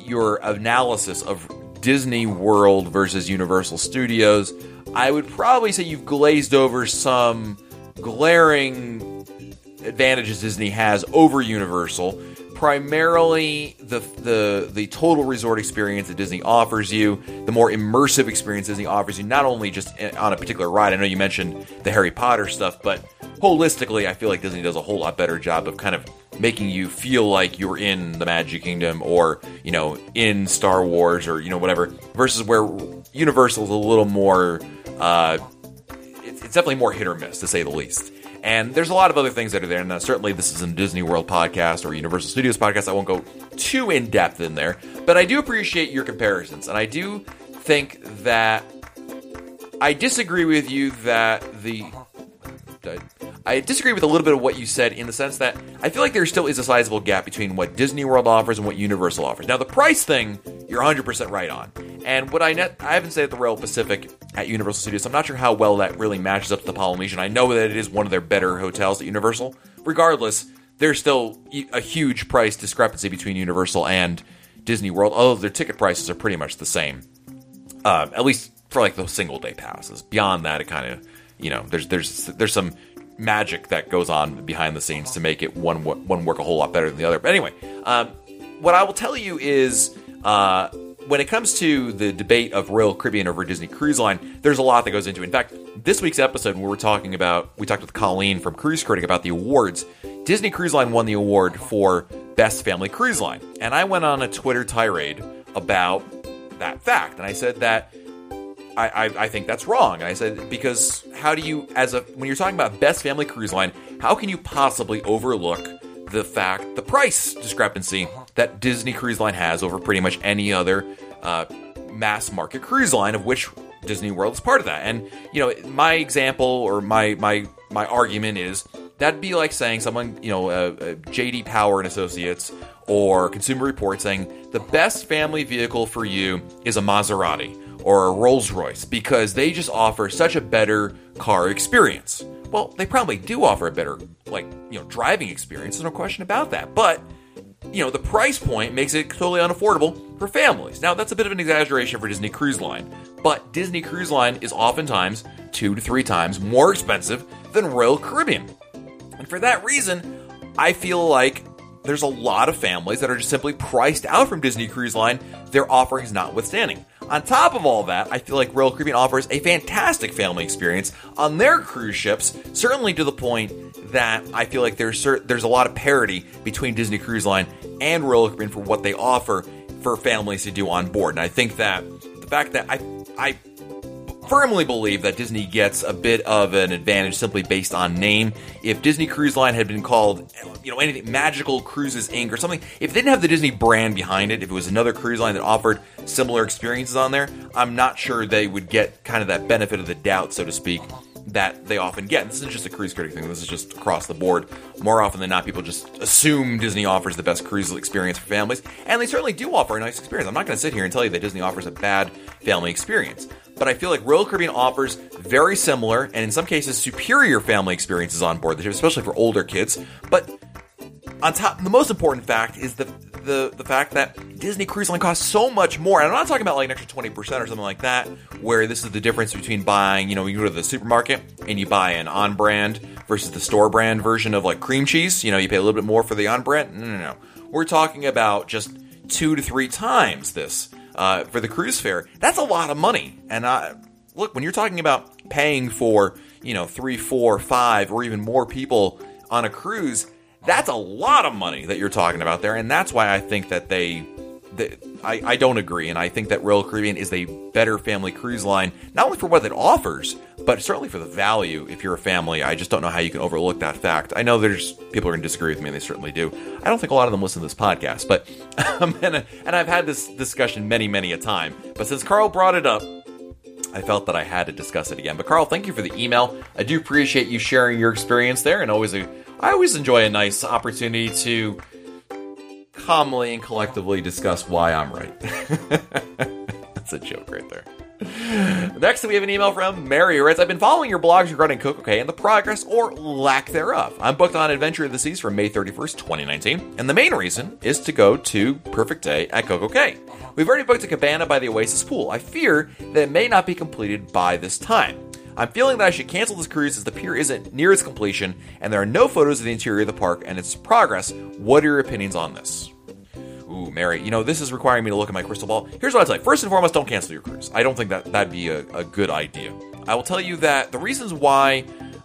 your analysis of Disney World versus Universal Studios, I would probably say you've glazed over some glaring advantages Disney has over Universal. Primarily the the the total resort experience that Disney offers you, the more immersive experience Disney offers you, not only just eh, on a particular ride. I know you mentioned the Harry Potter stuff, but holistically, I feel like Disney does a whole lot better job of kind of making you feel like you're in the Magic Kingdom or you know in Star Wars or you know whatever. Versus where Universal is a little more, uh, it's, it's definitely more hit or miss to say the least. And there's a lot of other things that are there. And uh, certainly, this is a Disney World podcast or Universal Studios podcast. I won't go too in depth in there, but I do appreciate your comparisons, and I do think that I disagree with you that the I disagree with a little bit of what you said in the sense that I feel like there still is a sizable gap between what Disney World offers and what Universal offers. Now, the price thing, you're 100% right on. And what I net, I haven't said at the Royal Pacific at Universal Studios, I'm not sure how well that really matches up to the Polynesian. I know that it is one of their better hotels at Universal. Regardless, there's still a huge price discrepancy between Universal and Disney World, although their ticket prices are pretty much the same. Uh, at least for like those single day passes. Beyond that, it kind of you know there's there's there's some magic that goes on behind the scenes to make it one one work a whole lot better than the other. But anyway, um, what I will tell you is. Uh, when it comes to the debate of Royal Caribbean over Disney Cruise Line, there's a lot that goes into it. In fact, this week's episode, we were talking about, we talked with Colleen from Cruise Critic about the awards. Disney Cruise Line won the award for Best Family Cruise Line. And I went on a Twitter tirade about that fact. And I said that I, I, I, think that's wrong. And I said, because how do you, as a, when you're talking about best family cruise line, how can you possibly overlook the fact, the price discrepancy uh-huh. That Disney Cruise Line has over pretty much any other uh, mass market cruise line, of which Disney World is part of that. And you know, my example or my my my argument is that'd be like saying someone, you know, uh, uh, JD Power and Associates or Consumer Report saying the best family vehicle for you is a Maserati or a Rolls Royce because they just offer such a better car experience. Well, they probably do offer a better, like, you know, driving experience. There's no question about that. But, you know, the price point makes it totally unaffordable for families. Now, that's a bit of an exaggeration for Disney Cruise Line, but Disney Cruise Line is oftentimes two to three times more expensive than Royal Caribbean. And for that reason, I feel like there's a lot of families that are just simply priced out from Disney Cruise Line, their offerings notwithstanding. On top of all that, I feel like Royal Caribbean offers a fantastic family experience on their cruise ships, certainly to the point that I feel like there's there's a lot of parity between Disney Cruise Line and Royal Caribbean for what they offer for families to do on board. And I think that the fact that I I firmly believe that Disney gets a bit of an advantage simply based on name. If Disney Cruise Line had been called, you know, anything Magical Cruises Inc. or something, if they didn't have the Disney brand behind it, if it was another cruise line that offered similar experiences on there, I'm not sure they would get kind of that benefit of the doubt, so to speak, that they often get. This isn't just a cruise critic thing, this is just across the board. More often than not, people just assume Disney offers the best cruise experience for families, and they certainly do offer a nice experience. I'm not going to sit here and tell you that Disney offers a bad family experience but I feel like Royal Caribbean offers very similar and in some cases superior family experiences on board the ship, especially for older kids. But on top, the most important fact is the the the fact that Disney Cruise Line costs so much more. And I'm not talking about like an extra twenty percent or something like that, where this is the difference between buying, you know, you go to the supermarket and you buy an on brand versus the store brand version of like cream cheese. You know, you pay a little bit more for the on brand. No, no, no. We're talking about just two to three times this uh, for the cruise fare. That's a lot of money. And uh, look, when you're talking about paying for you know three, four, five, or even more people on a cruise, that's a lot of money that you're talking about there. And that's why I think that they I, I, don't agree, and I think that Royal Caribbean is a better family cruise line, not only for what it offers, But certainly for the value, if you're a family, I just don't know how you can overlook that fact. I know there's people are going to disagree with me, and they certainly do. I don't think a lot of them listen to this podcast, but um, and, and I've had this discussion many, many a time. But since Carl brought it up, I felt that I had to discuss it again. But Carl, thank you for the email. I do appreciate you sharing your experience there, and always a, I always enjoy a nice opportunity to calmly and collectively discuss why I'm right. That's a joke right there. Next, we have an email from Mary who writes, I've been following your blogs regarding CocoCay and the progress or lack thereof. I'm booked on Adventure of the Seas from May 31st, 2019, and the main reason is to go to Perfect Day at CocoCay. We've already booked a cabana by the Oasis Pool. I fear that it may not be completed by this time. I'm feeling that I should cancel this cruise as the pier isn't near its completion and there are no photos of the interior of the park and its progress. What are your opinions on this? Ooh, Mary, you know, this is requiring me to look at my crystal ball. Here's what I'd say. First and foremost, don't cancel your cruise. I don't think that that'd be a, a good idea. I will tell you that the reasons why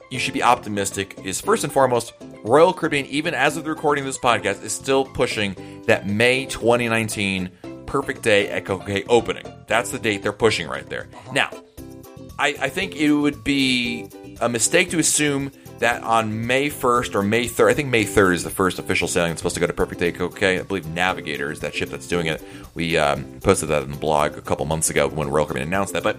you should be optimistic is first and foremost, Royal Caribbean, even as of the recording of this podcast, is still pushing that May 2019 perfect day at CocoCay opening. That's the date they're pushing right there. Now, I, I think it would be a mistake to assume that on May 1st or May 3rd, I think May 3rd is the first official sailing that's supposed to go to Perfect Day CocoCay. I believe Navigator is that ship that's doing it. We um, posted that in the blog a couple months ago when Royal Caribbean announced that, but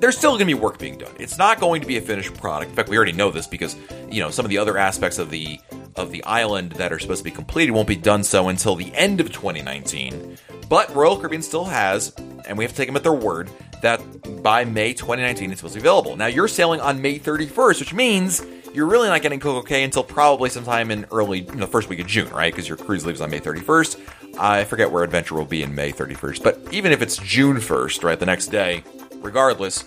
there's still going to be work being done. It's not going to be a finished product. In fact, we already know this because you know some of the other aspects of the of the island that are supposed to be completed won't be done so until the end of 2019. But Royal Caribbean still has, and we have to take them at their word, that by May 2019 it's supposed to be available. Now you're sailing on May 31st, which means you're really not getting CocoCay until probably sometime in early, know, first week of June, right? Because your cruise leaves on May 31st. I forget where Adventure will be in May 31st, but even if it's June 1st, right, the next day, regardless,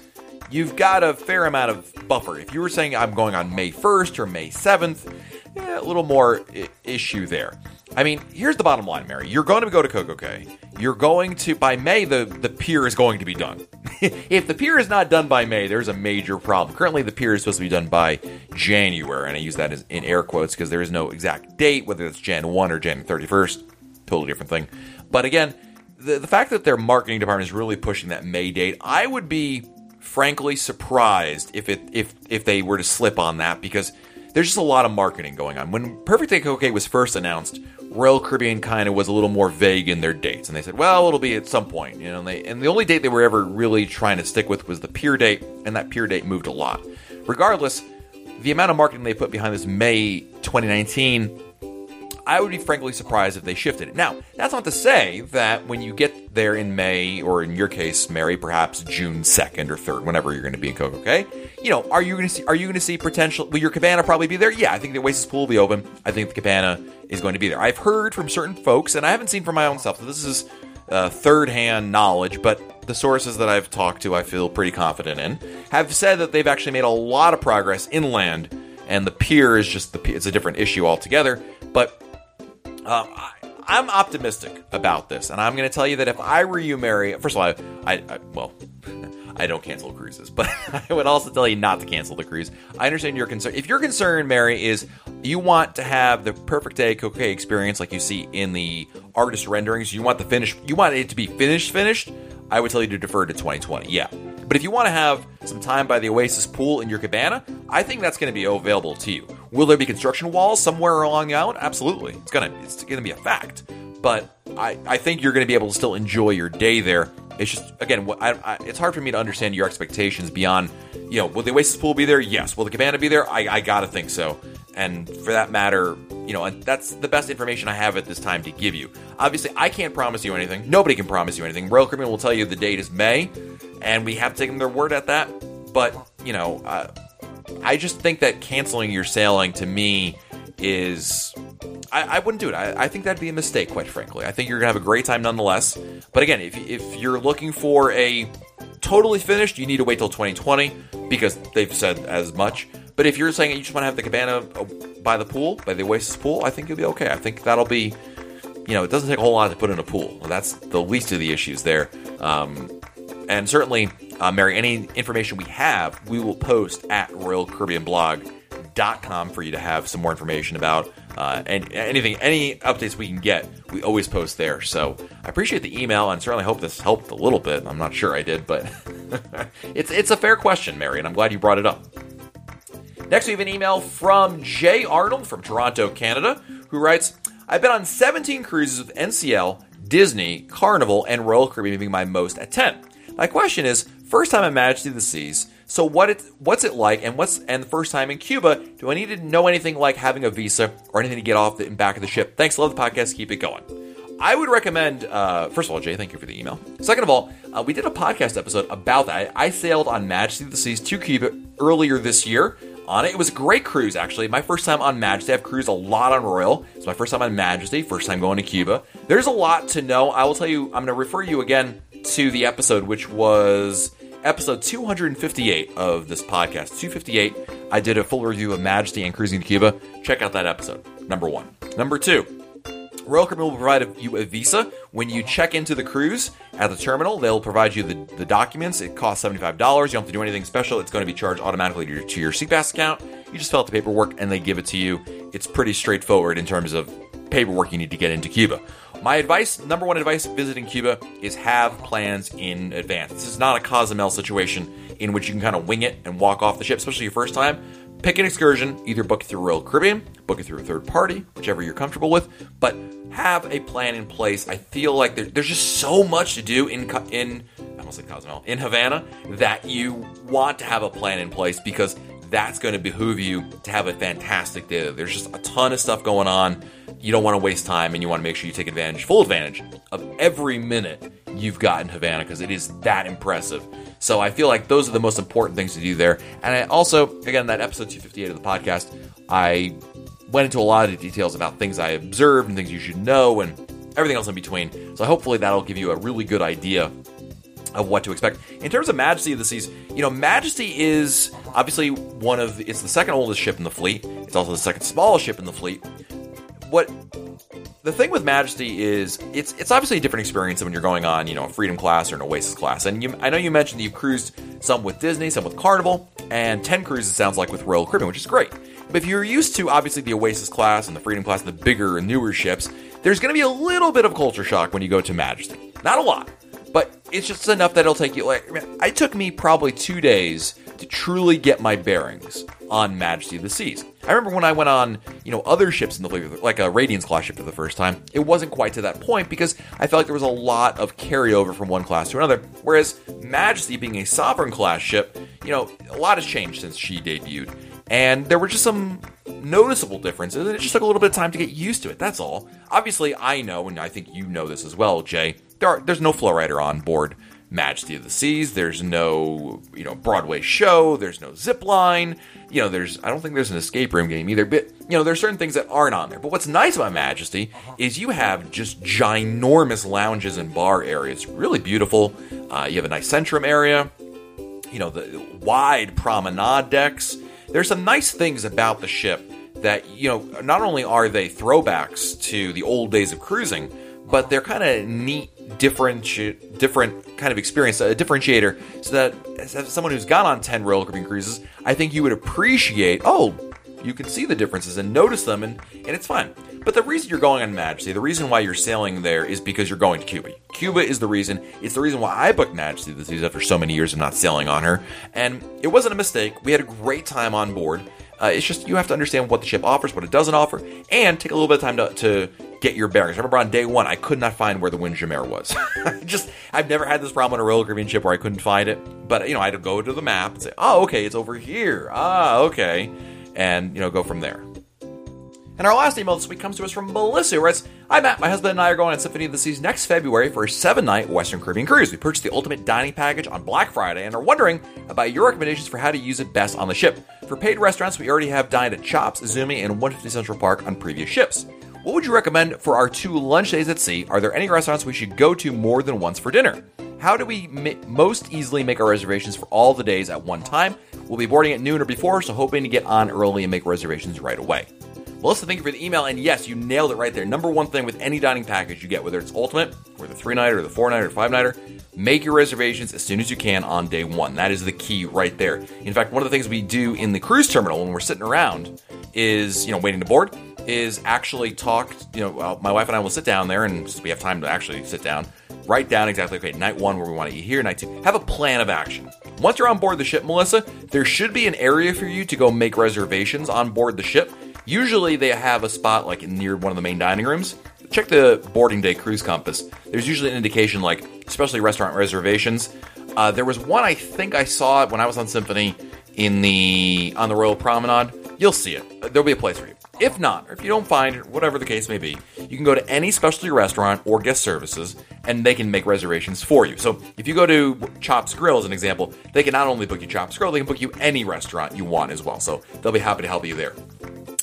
you've got a fair amount of buffer. If you were saying I'm going on May 1st or May 7th, yeah, a little more I- issue there. I mean, here's the bottom line, Mary. You're going to go to Coco CocoCay. You're going to by May the the pier is going to be done. if the pier is not done by May, there's a major problem. Currently, the pier is supposed to be done by January, and I use that as in air quotes because there is no exact date, whether it's Jan 1 or Jan 31st. Totally different thing. But again, the, the fact that their marketing department is really pushing that May date, I would be frankly surprised if it if if they were to slip on that because there's just a lot of marketing going on. When Perfect Day CocoCay was first announced, Royal Caribbean kind of was a little more vague in their dates, and they said, "Well, it'll be at some point," you know. And, they, and the only date they were ever really trying to stick with was the pier date, and that pier date moved a lot. Regardless, the amount of marketing they put behind this May 2019 I would be frankly surprised if they shifted it. Now, that's not to say that when you get there in May, or in your case, Mary, perhaps June second or third, whenever you're going to be in CocoCay, you know, are you going to see? Are you going to see potential? Will your cabana probably be there? Yeah, I think the Oasis pool will be open. I think the cabana is going to be there. I've heard from certain folks, and I haven't seen from my own self. So this is uh, third-hand knowledge, but the sources that I've talked to, I feel pretty confident in, have said that they've actually made a lot of progress inland, and the pier is just the it's a different issue altogether. But um, I, I'm optimistic about this, and I'm going to tell you that if I were you, Mary, first of all, I, I, I well, I don't cancel cruises, but I would also tell you not to cancel the cruise. I understand your concern. If your concern, Mary, is you want to have the perfect day CocoCay experience like you see in the artist renderings, you want the finish, you want it to be finished, finished. I would tell you to defer to 2020. Yeah. But if you want to have some time by the Oasis pool in your cabana, I think that's going to be available to you. Will there be construction walls somewhere along the island? Absolutely. It's gonna it's gonna be a fact. But I, I think you're going to be able to still enjoy your day there. It's just again, I, I, it's hard for me to understand your expectations beyond, you know, will the Oasis pool be there? Yes. Will the cabana be there? I, I gotta think so. And for that matter, you know, that's the best information I have at this time to give you. Obviously, I can't promise you anything. Nobody can promise you anything. Royal Caribbean will tell you the date is May, and we have to take their word at that. But you know, uh, I just think that canceling your sailing to me is I, I wouldn't do it. I, I, think that'd be a mistake, quite frankly. I think you're gonna have a great time nonetheless. But again, if if you're looking for a totally finished, you need to wait till 2020 because they've said as much. But if you're saying you just want to have the cabana uh, by the pool, by the Oasis pool, I think you'll be okay. I think that'll be, you know, it doesn't take a whole lot to put in a pool. That's the least of the issues there. Um, and certainly, uh, Mary, any information we have, we will post at RoyalCaribbeanBlog.com for you to have some more information about. Uh, and anything, any updates we can get, we always post there. So I appreciate the email and certainly hope this helped a little bit. I'm not sure I did, but it's it's a fair question, Mary, and I'm glad you brought it up. Next, we have an email from Jay Arnold from Toronto, Canada, who writes, I've been on 17 cruises with NCL, Disney, Carnival, and Royal Caribbean being my most at 10. My question is, first time in Majesty of the Seas, so what it, what's it like, and what's and the first time in Cuba? Do I need to know anything like having a visa or anything to get off the back of the ship? Thanks, love the podcast, keep it going. I would recommend, uh, first of all, Jay, thank you for the email. Second of all, uh, we did a podcast episode about that. I, I sailed on Majesty of the Seas to Cuba earlier this year on it. It was a great cruise, actually. My first time on Majesty. I've cruised a lot on Royal. It's my first time on Majesty, first time going to Cuba. There's a lot to know. I will tell you, I'm going to refer you again to the episode, which was episode 258 of this podcast. 258, I did a full review of Majesty and cruising to Cuba. Check out that episode, number one. Number two, Royal Caribbean will provide you a visa when you check into the cruise at the terminal. They'll provide you the, the documents. It costs $75. You don't have to do anything special. It's going to be charged automatically to your, to your SeaPass account. You just fill out the paperwork and they give it to you. It's pretty straightforward in terms of paperwork you need to get into Cuba. My advice, number one advice visiting Cuba, is have plans in advance. This is not a Cozumel situation in which you can kind of wing it and walk off the ship, especially your first time. Pick an excursion, either book it through Royal Caribbean, book it through a third party, whichever you're comfortable with, but have a plan in place. I feel like there, there's just so much to do in in I almost said Cozumel in Havana that you want to have a plan in place because that's going to behoove you to have a fantastic day. There's just a ton of stuff going on. You don't want to waste time, and you want to make sure you take advantage, full advantage of every minute you've got in Havana because it is that impressive. So I feel like those are the most important things to do there. And I also, again, that episode 258 of the podcast, I went into a lot of details about things I observed and things you should know and everything else in between. So hopefully that'll give you a really good idea of what to expect. In terms of Majesty of the Seas, you know, Majesty is obviously one of it's the second oldest ship in the fleet. It's also the second smallest ship in the fleet. What the thing with Majesty is it's it's obviously a different experience than when you're going on, you know, a Freedom class or an Oasis class. And you, I know you mentioned you've cruised some with Disney, some with Carnival, and 10 cruises sounds like with Royal Caribbean, which is great. But if you're used to obviously the Oasis class and the Freedom class, the bigger and newer ships, there's going to be a little bit of culture shock when you go to Majesty. Not a lot, it's just enough that it'll take you like it took me probably 2 days to truly get my bearings on Majesty of the Seas. I remember when I went on, you know, other ships in the fleet, like a Radiance class ship for the first time, it wasn't quite to that point because I felt like there was a lot of carryover from one class to another. Whereas Majesty being a sovereign class ship, you know, a lot has changed since she debuted. And there were just some noticeable differences, and it just took a little bit of time to get used to it. That's all. Obviously, I know, and I think you know this as well, Jay. There are, there's no FlowRider on board Majesty of the Seas. There's no, you know, Broadway show. There's no zip line. You know, there's I don't think there's an escape room game either. But you know, there's certain things that aren't on there. But what's nice about Majesty is you have just ginormous lounges and bar areas. Really beautiful. Uh, you have a nice centrum area. You know, the wide promenade decks. There's some nice things about the ship that you know. Not only are they throwbacks to the old days of cruising, but they're kind of neat different different kind of experience, a differentiator, so that as someone who's gone on ten Royal Caribbean cruises, I think you would appreciate. Oh, you can see the differences and notice them, and and it's fine. But the reason you're going on Majesty, the reason why you're sailing there, is because you're going to Cuba. Cuba is the reason. It's the reason why I booked Majesty this season after so many years of not sailing on her, and it wasn't a mistake. We had a great time on board. Uh, it's just you have to understand what the ship offers, what it doesn't offer, and take a little bit of time to, to get your bearings. I remember on day one, I could not find where the Windjammer was. just, I've never had this problem on a Royal Caribbean ship where I couldn't find it. But, you know, I had to go to the map and say, oh, okay, it's over here. Ah, okay. And, you know, go from there. And our last email this week comes to us from Melissa, who writes, Hi Matt, my husband and I are going on Symphony of the Seas next February for a seven night Western Caribbean cruise. We purchased the ultimate dining package on Black Friday and are wondering about your recommendations for how to use it best on the ship. For paid restaurants, we already have dined at Chops, Izumi, and 150 Central Park on previous ships. What would you recommend for our two lunch days at sea? Are there any restaurants we should go to more than once for dinner? How do we most easily make our reservations for all the days at one time? We'll be boarding at noon or before, so hoping to get on early and make reservations right away. Melissa, thank you for the email, and yes, you nailed it right there. Number one thing with any dining package you get, whether it's ultimate, or the three nighter, or the four nighter, or five nighter, make your reservations as soon as you can on day one. That is the key right there. In fact, one of the things we do in the cruise terminal when we're sitting around is, you know, waiting to board, is actually talk. You know, my wife and I will sit down there, and we have time to actually sit down, write down exactly, okay, night one where we want to eat here, night two. Have a plan of action. Once you're on board the ship, Melissa, there should be an area for you to go make reservations on board the ship. Usually they have a spot like near one of the main dining rooms. Check the boarding day cruise compass. There's usually an indication, like, especially restaurant reservations. Uh, there was one I think I saw it when I was on Symphony in the on the Royal Promenade. You'll see it. There'll be a place for you. If not, or if you don't find it, whatever the case may be, you can go to any specialty restaurant or guest services and they can make reservations for you. So if you go to Chops Grill as an example, they can not only book you Chops Grill, they can book you any restaurant you want as well. So they'll be happy to help you there.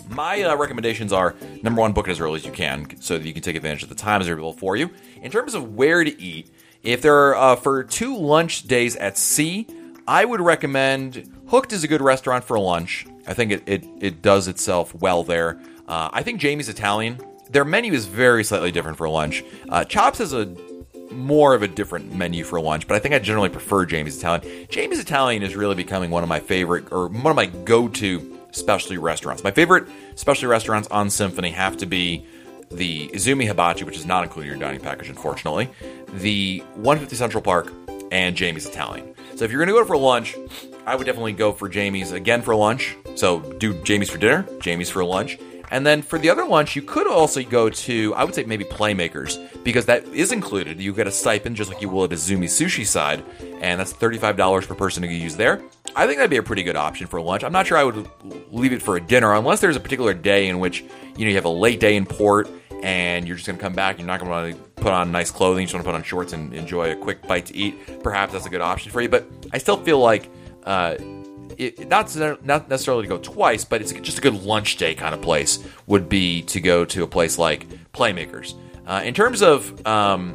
My uh, recommendations are number one, book it as early as you can so that you can take advantage of the times available for you. In terms of where to eat, if there are uh, for two lunch days at sea, I would recommend Hooked is a good restaurant for lunch. I think it, it, it does itself well there. Uh, I think Jamie's Italian. Their menu is very slightly different for lunch. Uh, Chops has a more of a different menu for lunch, but I think I generally prefer Jamie's Italian. Jamie's Italian is really becoming one of my favorite or one of my go-to specialty restaurants. My favorite specialty restaurants on Symphony have to be the Izumi Hibachi, which is not included in your dining package, unfortunately, the 150 Central Park, and Jamie's Italian. So if you're to go for lunch, I would definitely go for Jamie's again for lunch. So do Jamie's for dinner, Jamie's for lunch. And then for the other lunch, you could also go to, I would say maybe Playmakers, because that is included. You get a stipend just like you will at Izumi Sushi side, and that's $35 per person to use there. I think that'd be a pretty good option for lunch. I'm not sure I would leave it for a dinner unless there's a particular day in which you know you have a late day in port and you're just going to come back. You're not going to want to put on nice clothing. You just want to put on shorts and enjoy a quick bite to eat. Perhaps that's a good option for you. But I still feel like uh, it, not not necessarily to go twice, but it's just a good lunch day kind of place would be to go to a place like Playmakers. Uh, in terms of um,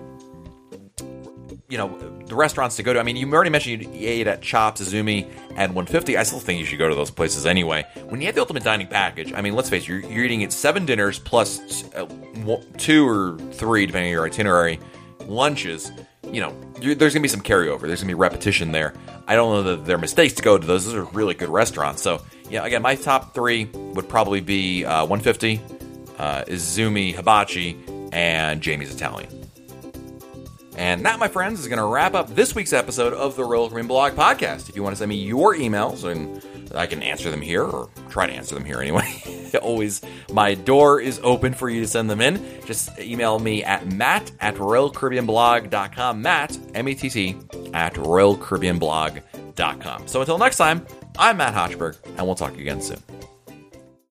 you know the restaurants to go to. I mean, you already mentioned you ate at Chops, Izumi, and 150. I still think you should go to those places anyway. When you have the ultimate dining package, I mean, let's face it, you're, you're eating at seven dinners uh, two or three, depending on your itinerary, lunches. You know, there's gonna be some carryover. There's gonna be repetition there. I don't know that they're mistakes to go to those. Those are really good restaurants. So yeah, again, my top three would probably be uh, 150, uh, Izumi Hibachi, and Jamie's Italian. And that, my friends, is going to wrap up this week's episode of the Royal Caribbean Blog Podcast. If you want to send me your emails, and I can answer them here, or try to answer them here anyway. Always, my door is open for you to send them in. Just email me at matt at royalcaribbeanblog.com. Matt, M-A-T-T, at royalcaribbeanblog.com. So until next time, I'm Matt Hochberg, and we'll talk again soon.